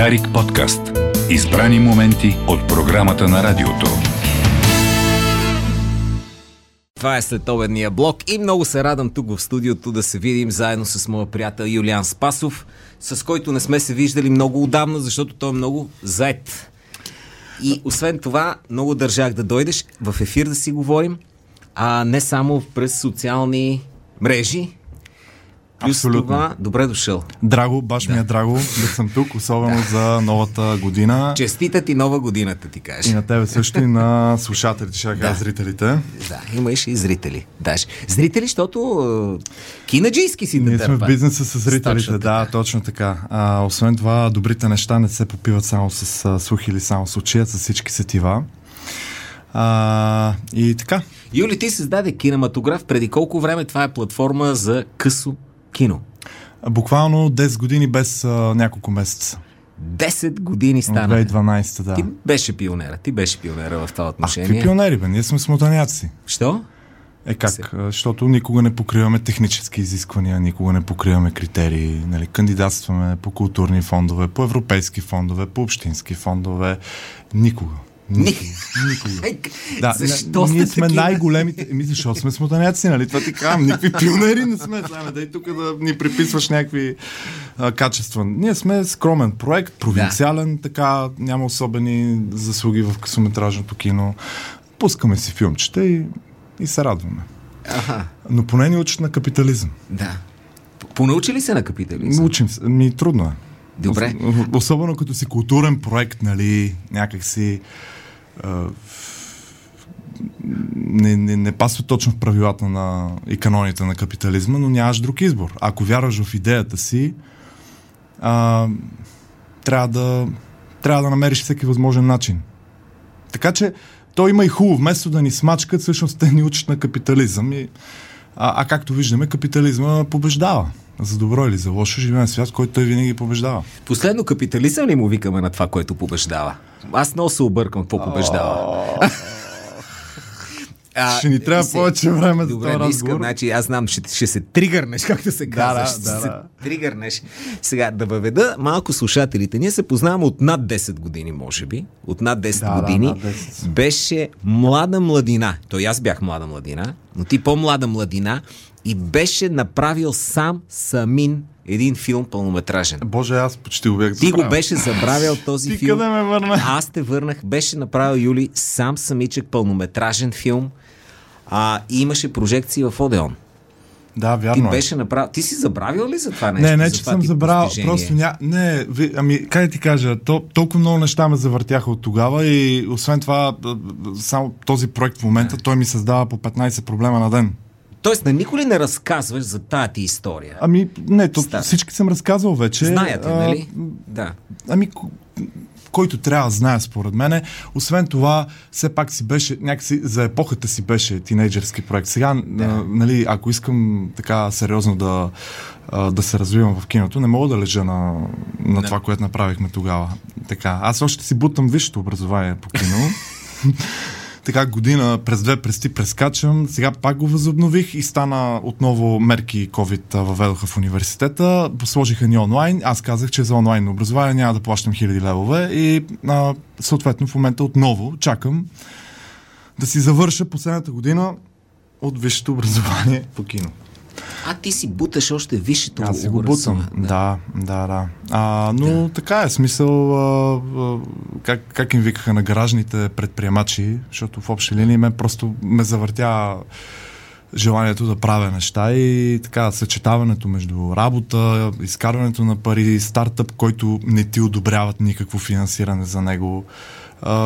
Дарик подкаст. Избрани моменти от програмата на радиото. Това е следобедния блок и много се радвам тук в студиото да се видим заедно с моя приятел Юлиан Спасов, с който не сме се виждали много отдавна, защото той е много заед. И освен това, много държах да дойдеш в ефир да си говорим, а не само през социални мрежи, Плюс Абсолютно. това, добре дошъл. Драго, баш ми е драго да съм тук, особено за новата година. Честита ти нова годината, ти И кажа. на тебе също и на слушателите, ще Да. зрителите. Да, имаш и зрители. Даш. Зрители, защото е, кинаджийски си Ние да сме в бизнеса с зрителите, Точно да, точно така. А, освен това, добрите неща не се попиват само с а, слух или само с очи, а с всички сетива. А, и така. Юли, ти създаде кинематограф. Преди колко време това е платформа за късо кино? Буквално 10 години без а, няколко месеца. 10 години стана. 2012, да. Ти беше пионера. Ти беше пионера в това А, отношение. какви пионери, бе? Ние сме смотаняци. Що? Е как? Се- А, Защото никога не покриваме технически изисквания, никога не покриваме критерии. Нали? Кандидатстваме по културни фондове, по европейски фондове, по общински фондове. Никога. Никога. Никога. Да, защо ние сме такива? най-големите. Еми, защо сме смотаняци, нали? Това ти казвам. Никакви пионери не сме. Сега дай тук да ни приписваш някакви а, качества. Ние сме скромен проект, провинциален, така, няма особени заслуги в късометражното кино. Пускаме си филмчета и, и се радваме. Аха, Но поне ни учат на капитализъм. да. Понаучи ли се на капитализъм? Учим се. Ми трудно е. Добре. Ос- Особено като си културен проект, нали, някак си не, не, не пасва точно в правилата на и каноните на капитализма, но нямаш друг избор. Ако вярваш в идеята си, а, трябва, да, трябва да намериш всеки възможен начин. Така че той има и хубаво. Вместо да ни смачкат, всъщност те ни учат на капитализъм. И, а, а както виждаме, капитализма побеждава. За добро или за лошо живеем в свят, в който той винаги побеждава. Последно капитализъм ли му викаме на това, което побеждава? Аз много се объркам какво побеждава. А, Ще ни трябва се- повече време за Добре, този разговор. значи аз знам, ще, ще се тригърнеш, както се казва. да, ще да, се да. тригърнеш. Сега, да въведа малко слушателите. Ние се познаваме от над 10 години, може би. От над 10 Да, да, години. над 10. Беше млада младина. Той аз бях млада младина, но ти по-млада младина и беше направил сам самин един филм пълнометражен. Боже, аз почти го бях Ти го забравил. беше забравил този Ти филм. къде ме върна? Аз те върнах. Беше направил Юли сам самичък пълнометражен филм. А, и имаше прожекции в Одеон. Да, Ти вярно. е. беше направил. Ти си забравил ли за това нещо? Не, не, че съм ти постижение? Просто ня... Не, ви, ами, как ти кажа, то, толкова много неща ме завъртяха от тогава и освен това, само този проект в момента, той ми създава по 15 проблема на ден. Тоест, на никой ли не разказваш за тая ти история? Ами, не, то, Стара. всички съм разказвал вече. Знаете, А, нали? Да. Ами, ко- който трябва да знае, според мене. Освен това, все пак си беше, някакси за епохата си беше тинейджерски проект. Сега, да. а, нали, ако искам така сериозно да, а, да се развивам в киното, не мога да лежа на, на Не. това, което направихме тогава. Така, аз още си бутам висшето образование по кино. така година през две през ти прескачам. Сега пак го възобнових и стана отново мерки COVID въведоха в университета. Сложиха ни онлайн. Аз казах, че за онлайн образование няма да плащам хиляди левове и а, съответно в момента отново чакам да си завърша последната година от висшето образование по кино. А ти си буташ още висшето Аз си го бутам. Да, да, да. А, но да. така е смисъл. А, а, как, как им викаха на гаражните предприемачи, защото в общи линии мен просто ме завъртя желанието да правя неща и така съчетаването между работа, изкарването на пари, стартъп, който не ти одобряват никакво финансиране за него.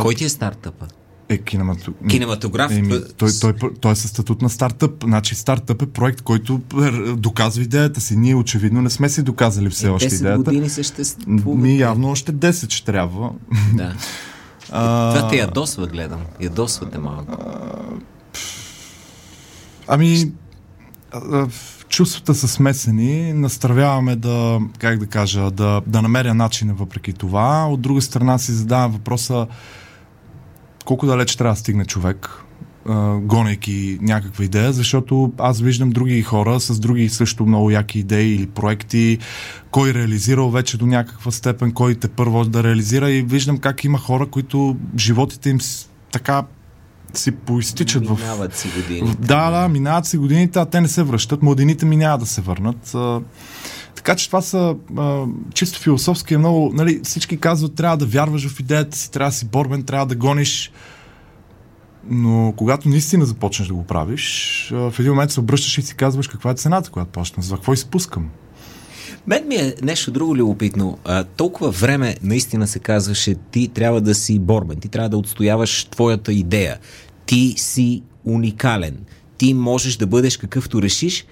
Кой ти е стартъпът? Е кинемато... Кинематограф? Еми, П- той, той, той е със статут на стартъп. Значи стартъп е проект, който е, доказва идеята си. Ние очевидно не сме си доказали все Е, още 10 идеята. години съществува. Ми явно още 10 ще трябва. Да. Това те ядосва, гледам. Ядосва те малко. Ами, а, а, чувствата са смесени, настравяваме да, как да кажа, да, да намеря начина въпреки това. От друга страна си задавам въпроса колко далеч трябва да стигне човек гонейки някаква идея, защото аз виждам други хора с други също много яки идеи или проекти, кой реализирал вече до някаква степен, кой те първо да реализира и виждам как има хора, които животите им така си поистичат в... Минават си години. Да, да, минават си годините, а те не се връщат. Младените ми няма да се върнат. Така че това са а, чисто философски е много. Нали, всички казват, трябва да вярваш в идеята си, трябва да си борбен, трябва да гониш. Но когато наистина започнеш да го правиш, а, в един момент се обръщаш и си казваш каква е цената, която почна, за какво изпускам. Мен ми е нещо друго любопитно. А, толкова време наистина се казваше, ти трябва да си борбен, ти трябва да отстояваш твоята идея. Ти си уникален. Ти можеш да бъдеш какъвто решиш.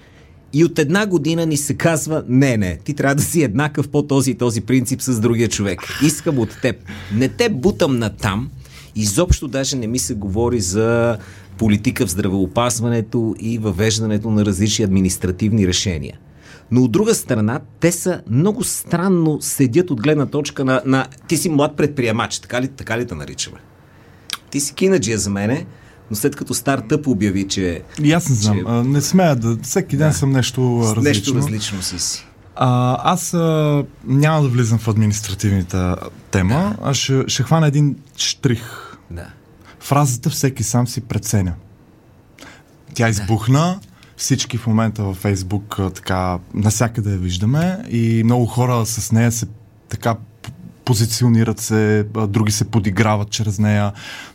И от една година ни се казва, не, не, ти трябва да си еднакъв по този и този принцип с другия човек. Искам от теб. Не те бутам на там. Изобщо даже не ми се говори за политика в здравеопазването и въвеждането на различни административни решения. Но от друга страна, те са много странно седят от гледна точка на, на ти си млад предприемач, така ли, така ли те наричаме? Ти си кинаджия за мене, но след като стартъп обяви, че И аз не знам. Че- А, не смея да. Всеки ден съм нещо различно. нещо различно си си. А, аз а, няма да влизам в административната тема, а ще, ще хвана един штрих. Да. Фразата всеки сам си преценя. Тя избухна, всички в момента във Фейсбук така насякъде я виждаме и много хора с нея се така позиционират се, други се подиграват чрез нея,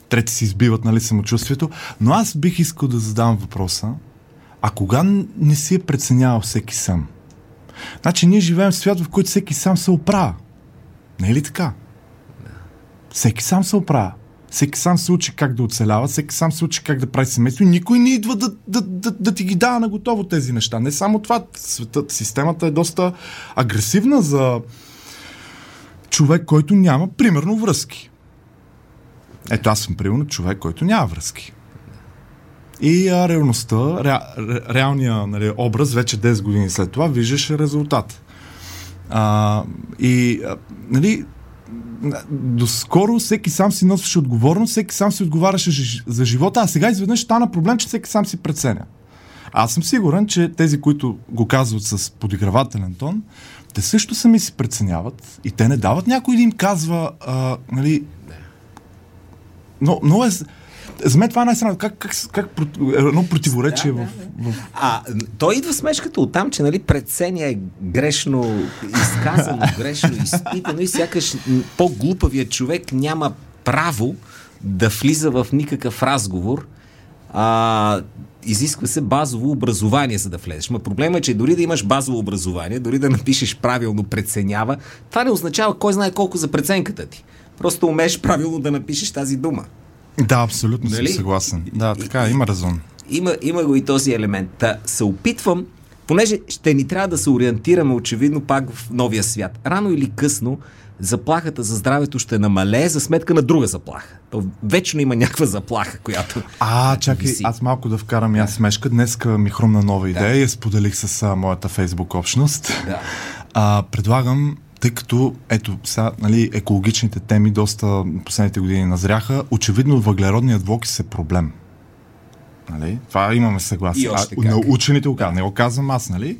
трети си избиват нали, самочувствието. Но аз бих искал да задам въпроса, а кога не си е преценявал всеки сам? Значи ние живеем в свят, в който всеки сам се оправя. Не е ли така? Всеки сам се оправя. Всеки сам се учи как да оцелява, всеки сам се учи как да прави семейство и никой не идва да, да, да, да ти ги дава на готово тези неща. Не само това, светът, системата е доста агресивна за човек, който няма, примерно, връзки. Ето аз съм, примерно, човек, който няма връзки. И а, реалността, ре, ре, реалния нали, образ, вече 10 години след това, виждаш резултат. А, и, а, нали, доскоро всеки сам си носеше отговорност, всеки сам си отговаряше за живота, а сега изведнъж стана проблем, че всеки сам си преценя. Аз съм сигурен, че тези, които го казват с подигравателен тон, те също сами си преценяват и те не дават някой да им казва, а, нали, но, но е, за мен това е най-странно. Как, как, как, едно противоречие Да, в, в, А, той идва смешката от там, че нали, преценя е грешно изказано, грешно изпитано и сякаш м, по-глупавият човек няма право да влиза в никакъв разговор. А, изисква се базово образование, за да влезеш. Ма проблема е, че дори да имаш базово образование, дори да напишеш правилно преценява, това не означава кой знае колко за преценката ти. Просто умееш правилно да напишеш тази дума. Да, абсолютно Нали? съм съгласен. Да, така, е, има резон. Има, има го и този елемент. Та се опитвам, понеже ще ни трябва да се ориентираме очевидно пак в новия свят. Рано или късно заплахата за здравето ще намалее за сметка на друга заплаха. То вечно има някаква заплаха, която... А, чакай, виси. аз малко да вкарам и аз смешка. Днеска ми хрумна нова идея и я споделих с а, моята фейсбук общност. Да. А, предлагам, тъй като, ето, сега, нали, екологичните теми доста последните години назряха, очевидно въглеродният двокис е проблем. Нали? Това имаме съгласие. А, как. на учените го казват, не го казвам аз, нали?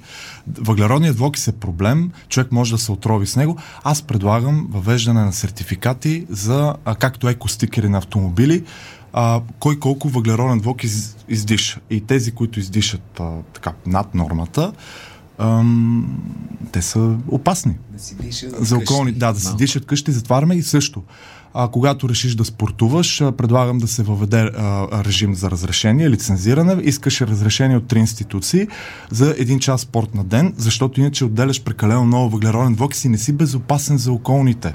Въглеродният двокис е проблем, човек може да се отрови с него. Аз предлагам въвеждане на сертификати за, а, както екостикери на автомобили, а, кой колко въглероден двокис из, издиша. И тези, които издишат а, така, над нормата, ам, те са опасни. Да си диша За околни, да, да се дишат къщи, затваряме и също. А, когато решиш да спортуваш, а, предлагам да се въведе а, режим за разрешение, лицензиране. Искаш разрешение от три институции за един час спорт на ден, защото иначе отделяш прекалено много въглероден двокис и не си безопасен за околните.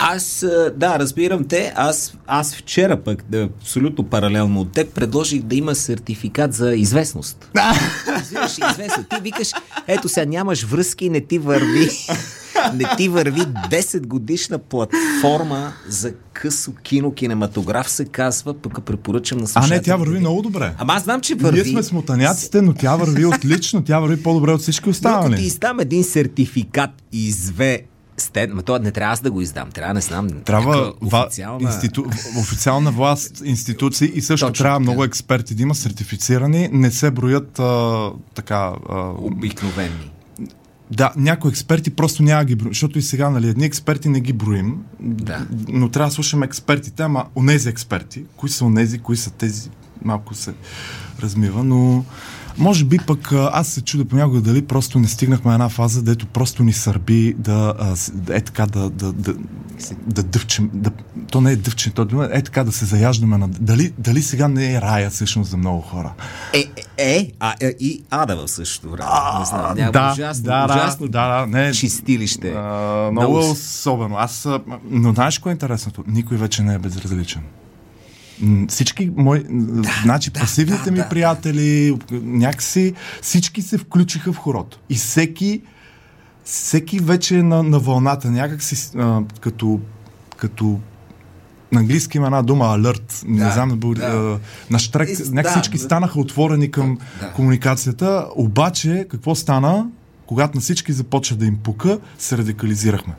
Аз, да, разбирам те. Аз, аз вчера пък, да, абсолютно паралелно от теб, предложих да има сертификат за известност. Разбираш, известно. Ти викаш, ето сега нямаш връзки, не ти върви. Не ти върви 10 годишна платформа за късо кино, кинематограф се казва, тук препоръчам на А слушателите. не, тя върви много добре. Ама аз знам, че върви. Ние сме смотаняците, но тя върви отлично, тя върви по-добре от всички Но ако ти останали. издам един сертификат изве Стен, ма това не трябва аз да го издам. Трябва, не знам, Трябва официална... институ, официална власт, институции и също Точно трябва така. много експерти да има сертифицирани. Не се броят а, така. А, обикновени. Да, някои експерти просто няма ги броим, защото и сега, нали, едни експерти не ги броим, Да. но трябва да слушаме експертите, ама онези експерти, кои са онези, кои са тези, малко се размива, но може би пък а, аз се чудя понякога дали просто не стигнахме една фаза, дето просто ни сърби да, а, е така да, да, да, да дъвчем, да, то не е дъвчем, то е така да се заяждаме на... Дали, дали сега не е рая всъщност за много хора? Е, е, е, а, е, и ада в същото време. не знам, няма да, ужасно, да, ужасно да, да, не. чистилище. А, много е особено. Аз, а, но знаеш кое е интересното? Никой вече не е безразличен. Всички мои, да, значи да, пасивните да, ми да. приятели, някакси всички се включиха в хорото. И всеки, всеки вече е на, на вълната, някакси а, като, като на английски има една дума alert. Не Да, знам на българ... да. да. На штрек, някак да, всички да. станаха отворени към Да. комуникацията, обаче какво стана? Когато на всички започва да им пука, се радикализирахме.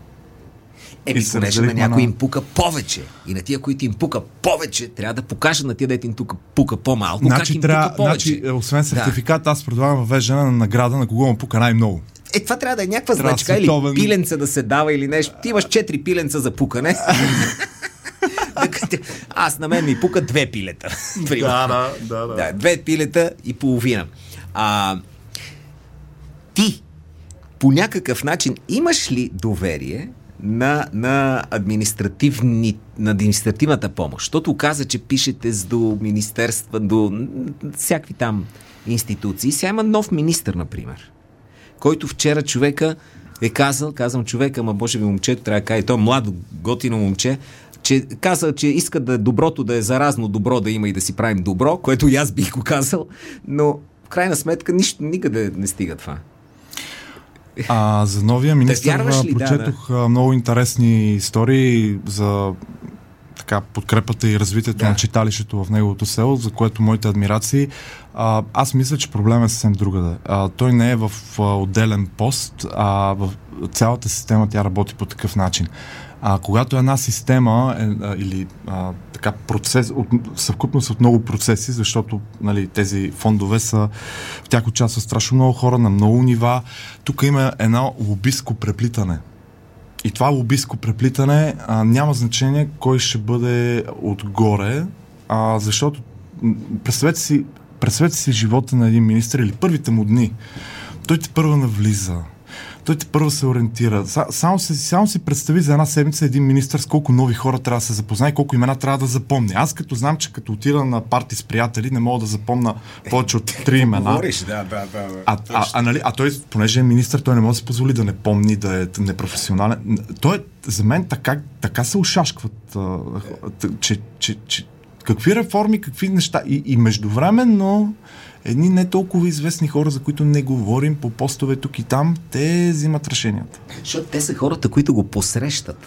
Еми, И понеже на някой им пука повече. И на тия, които им пука повече, трябва да покажа на тия, дете им тука пука по-малко. как Значи, им трябва, пука повече. значи, е, освен Да. сертификат, аз предлагам въвеждане на награда на кого му пука най-много. Е, това трябва да е някаква Трябва значка световен- или пиленца да се дава или нещо. Ти имаш четири пиленца за пукане. Аз на мен ми пука две пилета. примерно. да, да, Да, две пилета и половина. А, ти по някакъв начин имаш ли доверие на, на, административни, на административната помощ? Защото каза, че пишете с до министерства, до всякакви там институции. Сега има нов министр, например, който вчера човека е казал, казвам човека, ама боже ми момчето, трябва да кажа, и то е младо, готино момче, че каза, че иска да доброто да е заразно добро да има и да си правим добро, което и аз бих го казал, но в крайна сметка нищо никъде не стига това. А за новия министр ли? Да, прочетох а, много интересни истории за така, подкрепата и развитието Да. на читалището в неговото село, за което моите адмирации. А, аз мисля, че проблемът е съвсем другаде. А, той не е в а, отделен пост, а в цялата система тя работи по такъв начин. А когато една система е, а, или а, така процес, от, съвкупност от много процеси, защото нали, тези фондове са, в тях участват страшно много хора на много нива, тук има едно лобистко преплитане. И това лобистко преплитане а, няма значение кой ще бъде отгоре, а, защото представете си, представете си живота на един министр или първите му дни. Той те първа навлиза. Той те първо се ориентира. Са- Само, си, само си представи за една седмица един министр с колко нови хора трябва да се запознае, колко имена трябва да запомни. Аз като знам, че като отида на парти с приятели, не мога да запомна повече от три имена. да, да, да. А, а, а, нали, а той, понеже е министър, той не може да си позволи да не помни, да е непрофесионален. Той е, за мен така, така се ушашкват, че, че, че какви реформи, какви неща. И, и междувременно едни не толкова известни хора, за които не говорим по постове тук и там, те взимат решенията. Защото те са хората, които го посрещат.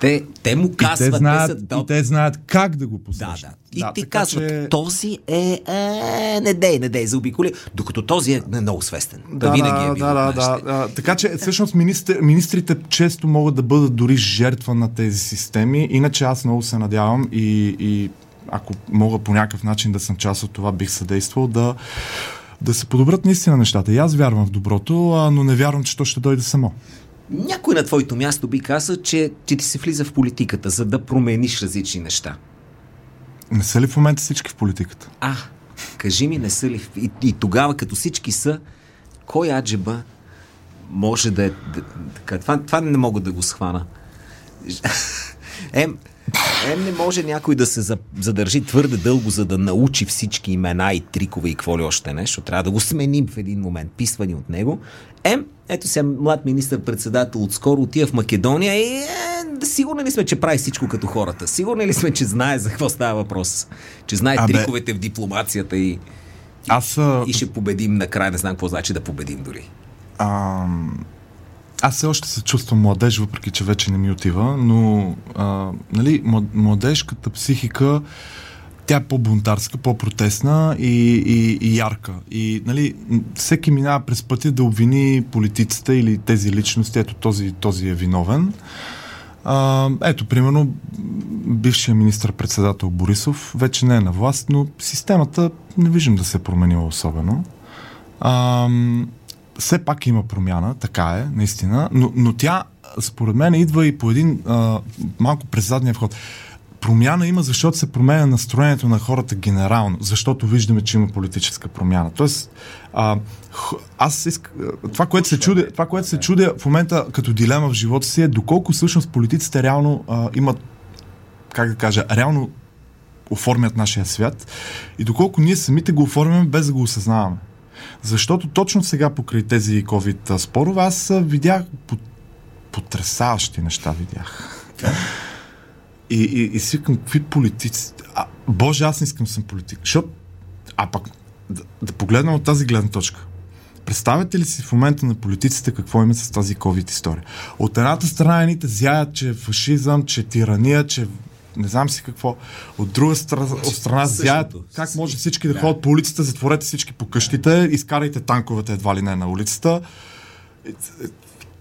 Те, те му И казват, те, знаят, те са и те знаят как да го Да, посрещат. да. И да, ти казват, че- този е, е, не дей, не дей, заобиколи, докато този е много свестен. Да, Да, винаги е да, бил да, да, да, да. Така че всъщност министр, министрите често могат да бъдат дори жертва на тези системи. Иначе аз много се надявам и, и ако мога по някакъв начин да съм част от това, бих съдействал да, да се подобрят наистина нещата. И аз вярвам в доброто, а, но не вярвам, че то ще дойде само. Някой на твоето място би казал, че, че ти се влиза в политиката, за да промениш различни неща. Не са ли в момента всички в политиката? А, кажи ми, не са ли? И, и тогава, като всички са, кой аджеба може да е... Да, това, това не мога да го схвана. Ем, ем не може някой да се за- задържи твърде дълго, за да научи всички имена и трикове и какво ли още нещо. Трябва да го сменим в един момент, писвани от него. Ем, ето сега млад министр-председател отскоро отива в Македония и е, сигурни ли сме, че прави всичко като хората? Сигурни ли сме, че знае за какво става въпрос? Че знае Абе. триковете в дипломацията и, Аз, и ще победим накрая. Не знам какво значи да победим дори. А, аз все още се чувствам младеж, въпреки че вече не ми отива, но а, нали, млад- младежката психика тя е по-бунтарска, по-протестна и, и, и ярка. И нали, всеки минава през пътя да обвини политиците или тези личности, ето този, този е виновен. А, ето, примерно, бившия министр-председател Борисов вече не е на власт, но системата не виждам да се е променила особено. А, все пак има промяна, така е, наистина, но, но тя, според мен, идва и по един а, малко през задния вход. Промяна има, защото се променя настроението на хората генерално, защото виждаме, че има политическа промяна. Тоест, а, аз иск... това, което се чудя, това, което се чудя в момента като дилема в живота си е доколко всъщност политиците реално а, имат, как да кажа, реално оформят нашия свят и доколко ние самите го оформяме без да го осъзнаваме. Защото точно сега покрай тези COVID спорове аз видях потрясаващи неща видях. И, и, и си към какви политици. А, Боже, аз не искам съм политик. Защото, а пък, да, да погледнем от тази гледна точка. Представете ли си в момента на политиците какво имат с тази COVID история? От едната страна едните зяят, че е фашизъм, че е тирания, че не знам си какво. От друга страна, от страна зяят как може всички да, да ходят по улицата, затворете всички по къщите, изкарайте танковете едва ли не на улицата.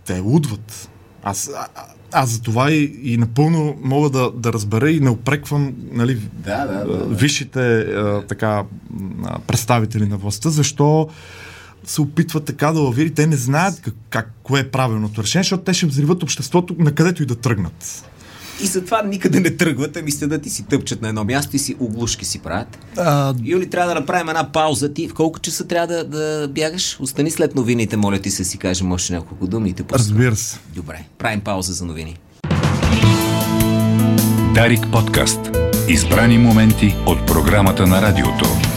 Те лудват. Аз, а, аз за това и, и напълно мога да, да разбера и не опреквам нали, да, да, да, да. висшите а, така, представители на властта, защо се опитват така да лавири. Те не знаят как, как, кое е правилното решение, защото те ще взриват обществото на където и да тръгнат. И затова никъде не тръгват, ами сте да ти си тъпчат на едно място и си оглушки си правят. А... Юли, трябва да направим една пауза. Ти в колко часа трябва да, да бягаш? Остани след новините, моля ти се си кажем още няколко думи и те Разбира се. Добре, правим пауза за новини. Дарик подкаст. Избрани моменти от програмата на радиото.